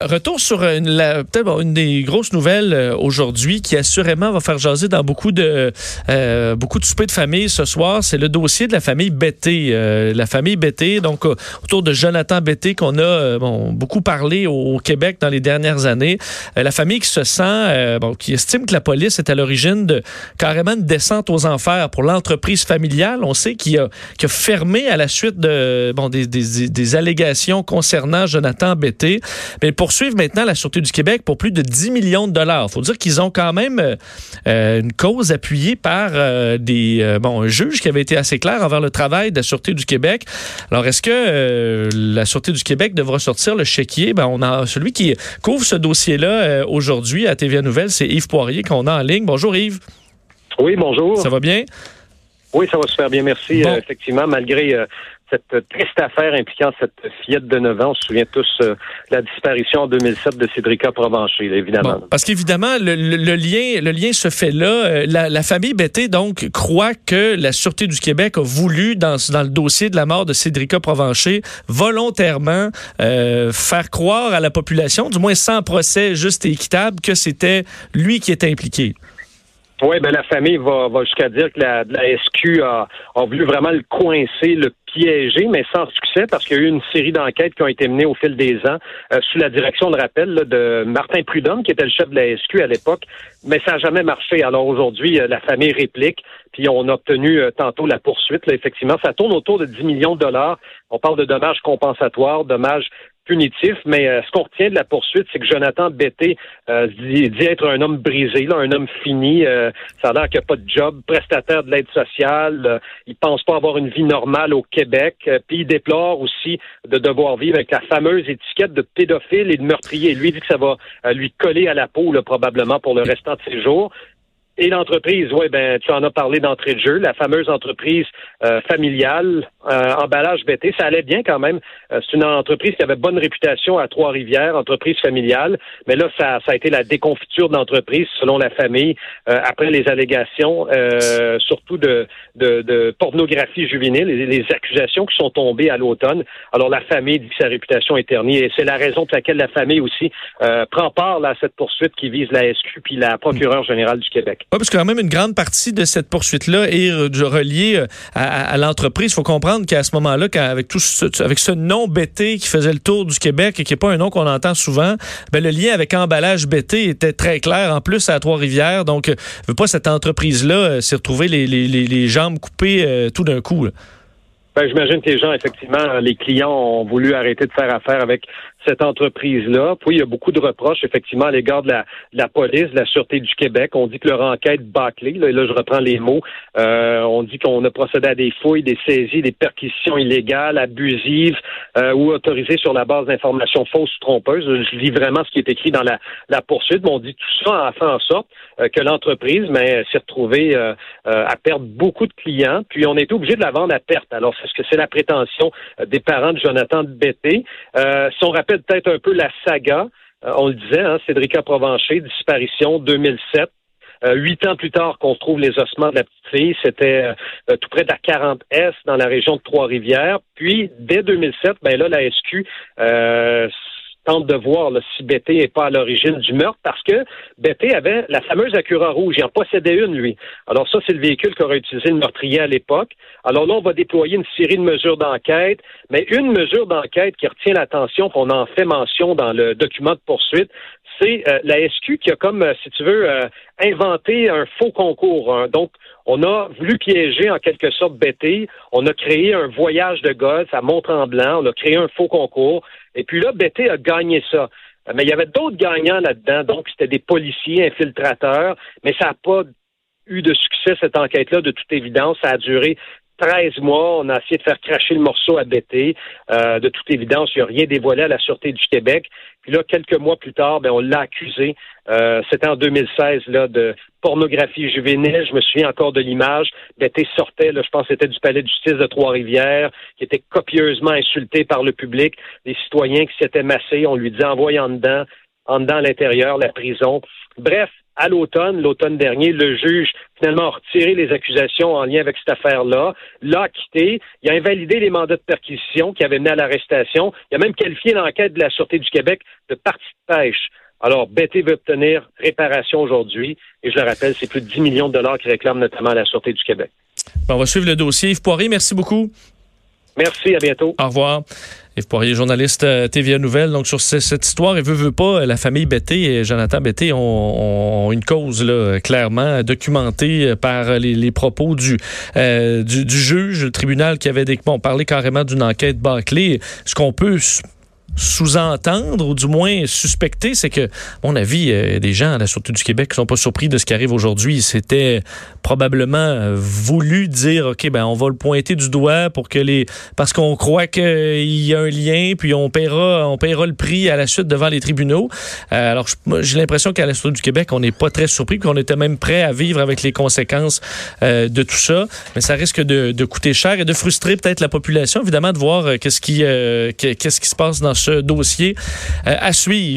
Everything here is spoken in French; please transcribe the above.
Retour sur une, peut-être une des grosses nouvelles euh, aujourd'hui qui assurément va faire jaser dans beaucoup de euh, beaucoup de soupers de famille ce soir, c'est le dossier de la famille Betté, euh, la famille Betté, donc autour de Jonathan Betté qu'on a bon, beaucoup parlé au, Québec dans les dernières années. la famille qui se sent, bon, qui estime que la police est à l'origine de carrément une descente aux enfers pour l'entreprise familiale. On sait qu'il a, a fermé à la suite de bon des, des, des allégations concernant Jonathan Betté, mais pour poursuivent maintenant la Sûreté du Québec pour plus de 10 millions de dollars. Il faut dire qu'ils ont quand même euh, euh, une cause appuyée par euh, des bon, un juge qui avait été assez clair envers le travail de la Sûreté du Québec. Alors, est-ce que la Sûreté du Québec devra sortir le chéquier? Ben, on a celui qui couvre ce dossier-là aujourd'hui à TVA Nouvelle, c'est Yves Poirier qu'on a en ligne. Bonjour Yves. Oui, bonjour. Ça va bien? Oui, ça va super bien, merci. effectivement, malgré cette triste affaire impliquant cette fillette de 9 ans. On se souvient tous euh, la disparition en 2007 de Cédrica Provencher, évidemment. parce qu'évidemment, le, lien, le lien se fait là. Euh, la, famille Betté, donc, croit que la Sûreté du Québec a voulu, dans, dans le dossier de la mort de Cédrica Provencher, volontairement euh, faire croire à la population, du moins sans procès juste et équitable, que c'était lui qui était impliqué. Oui, ben la famille va, va jusqu'à dire que la, la SQ a, a, voulu vraiment le coincer, le piéger, mais sans succès, parce qu'il y a eu une série d'enquêtes qui ont été menées au fil des ans euh, sous la direction, de rappel, de Martin Prudhomme, qui était le chef de la SQ à l'époque, mais ça n'a jamais marché. Alors aujourd'hui, euh, la famille réplique, puis on a obtenu euh, tantôt la poursuite. Là, effectivement, ça tourne autour de 10 millions de dollars. On parle de dommages compensatoires, dommages punitif, mais euh, ce qu'on retient de la poursuite, c'est que Jonathan Betté euh, dit, être un homme brisé, là, un homme fini. Euh, ça a l'air qu'il pas de job, prestataire de l'aide sociale. il pense pas avoir une vie normale au Québec. puis il déplore aussi de devoir vivre avec la fameuse étiquette de pédophile et de meurtrier. Lui dit que ça va lui coller à la peau là, probablement pour le restant de ses jours. Et l'entreprise, oui, ben tu en as parlé d'entrée de jeu, la fameuse entreprise euh, familiale, euh, emballage BT, ça allait bien quand même. Euh, c'est une entreprise qui avait bonne réputation à Trois-Rivières, entreprise familiale, mais là, ça, ça a été la déconfiture d'entreprise selon la famille après les allégations, surtout de, de, de, pornographie juvénile, les, les accusations qui sont tombées à l'automne. Alors la famille dit que sa réputation est ternie et c'est la raison pour laquelle la famille aussi prend part à cette poursuite qui vise la SQ puis la procureure générale du Québec. Oui, parce que quand même une grande partie de cette poursuite-là est reliée euh, à, l'entreprise. Il faut comprendre qu'à ce moment-là, avec tout ce, avec ce nom BT qui faisait le tour du Québec et qui n'est pas un nom qu'on entend souvent, ben, le lien avec emballage BT était très clair. En plus, à Trois-Rivières, donc, euh, veut pas cette entreprise-là euh, s'est retrouvée les, les, les, jambes coupées tout d'un coup. Ben, J'imagine que les gens, effectivement, les clients ont voulu arrêter de faire affaire avec cette entreprise-là. Puis il y a beaucoup de reproches, effectivement, à l'égard de la, police, de la Sûreté du Québec. On dit que leur enquête bâclée, là, là je reprends les mots, euh, on dit qu'on a procédé à des fouilles, des saisies, des perquisitions illégales, abusives euh, ou autorisées sur la base d'informations fausses ou trompeuses. Je lis vraiment ce qui est écrit dans la, poursuite, mais on dit tout ça a fait en sorte euh, que l'entreprise s'est retrouvée à perdre beaucoup de clients, puis on est obligé de la vendre à perte. Alors, c'est ce que c'est la prétention des parents de Jonathan de Betté. si on rappelle peut-être un peu la saga. Euh, on le disait, hein, Cédrica Provencher, disparition 2007. Euh, huit ans plus tard qu'on trouve les ossements de la petite fille, c'était euh, tout près de la 40 S dans la région de Trois-Rivières. Puis, dès 2007, ben là, la SQ tente de voir si Betté n'est pas à l'origine du meurtre, parce que Betté avait la fameuse Acura rouge. Il en possédait une, lui. Alors ça, c'est le véhicule qu'aurait utilisé le meurtrier à l'époque. Alors là, on va déployer une série de mesures d'enquête, mais une mesure d'enquête qui retient l'attention, qu'on en fait mention dans le document de poursuite, c'est euh, la SQ qui a comme, euh, si tu veux, euh, inventé un faux concours. Hein. Donc, on a voulu piéger en quelque sorte Betty. On a créé un voyage de golf à Mont-Tremblant. On a créé un faux concours. Et puis là, Betty a gagné ça. Mais il y avait d'autres gagnants là-dedans. Donc, c'était des policiers infiltrateurs. Mais ça n'a pas eu de succès, cette enquête-là, de toute évidence. Ça a duré 13 mois, on a essayé de faire cracher le morceau à BT. Euh, de toute évidence, il n'y a rien dévoilé à la Sûreté du Québec. Puis là, quelques mois plus tard, ben, on l'a accusé. Euh, c'était en 2016 là, de pornographie juvénile. Je me souviens encore de l'image. BT sortait, là, je pense que c'était du palais de justice de Trois-Rivières, qui était copieusement insulté par le public. Les citoyens qui s'étaient massés, on lui disait envoyez en dedans, en dedans l'intérieur, la prison. Bref, à l'automne, l'automne dernier, le juge finalement a retiré les accusations en lien avec cette affaire-là, l'a acquitté, il a invalidé les mandats de perquisition qui avaient mené à l'arrestation, il a même qualifié l'enquête de la Sûreté du Québec de partie de pêche. Alors, BT veut obtenir réparation aujourd'hui, et je le rappelle, c'est plus de 10 millions de dollars qui réclament notamment à la Sûreté du Québec. on va suivre le dossier. Yves Poirier, merci beaucoup. Merci, à bientôt. Au revoir. Yves Poirier, journaliste euh, TVA Nouvelle. Donc, sur cette histoire, et veut, veut pas, la famille Betté et Jonathan Betté ont, une cause, là, clairement, documentée par les, propos du, euh, du, du, juge, le tribunal qui avait bon, parlé carrément d'une enquête bâclée. Ce qu'on peut sous-entendre ou du moins suspecter, c'est que, à mon avis, euh, des gens à la Sûreté du Québec qui sont pas surpris de ce qui arrive aujourd'hui. C'était probablement euh, voulu dire, OK, ben on va le pointer du doigt pour que les... parce qu'on croit qu'il y a un lien, puis on paiera, le prix à la suite devant les tribunaux. Euh, alors, j'ai l'impression qu'à la Sûreté du Québec, on n'est pas très surpris, qu'on était même prêt à vivre avec les conséquences de tout ça. Mais ça risque de, coûter cher et de frustrer peut-être la population, évidemment, de voir qu'est-ce qui, qu'est-ce qui se passe dans ce dossier euh, à suivre.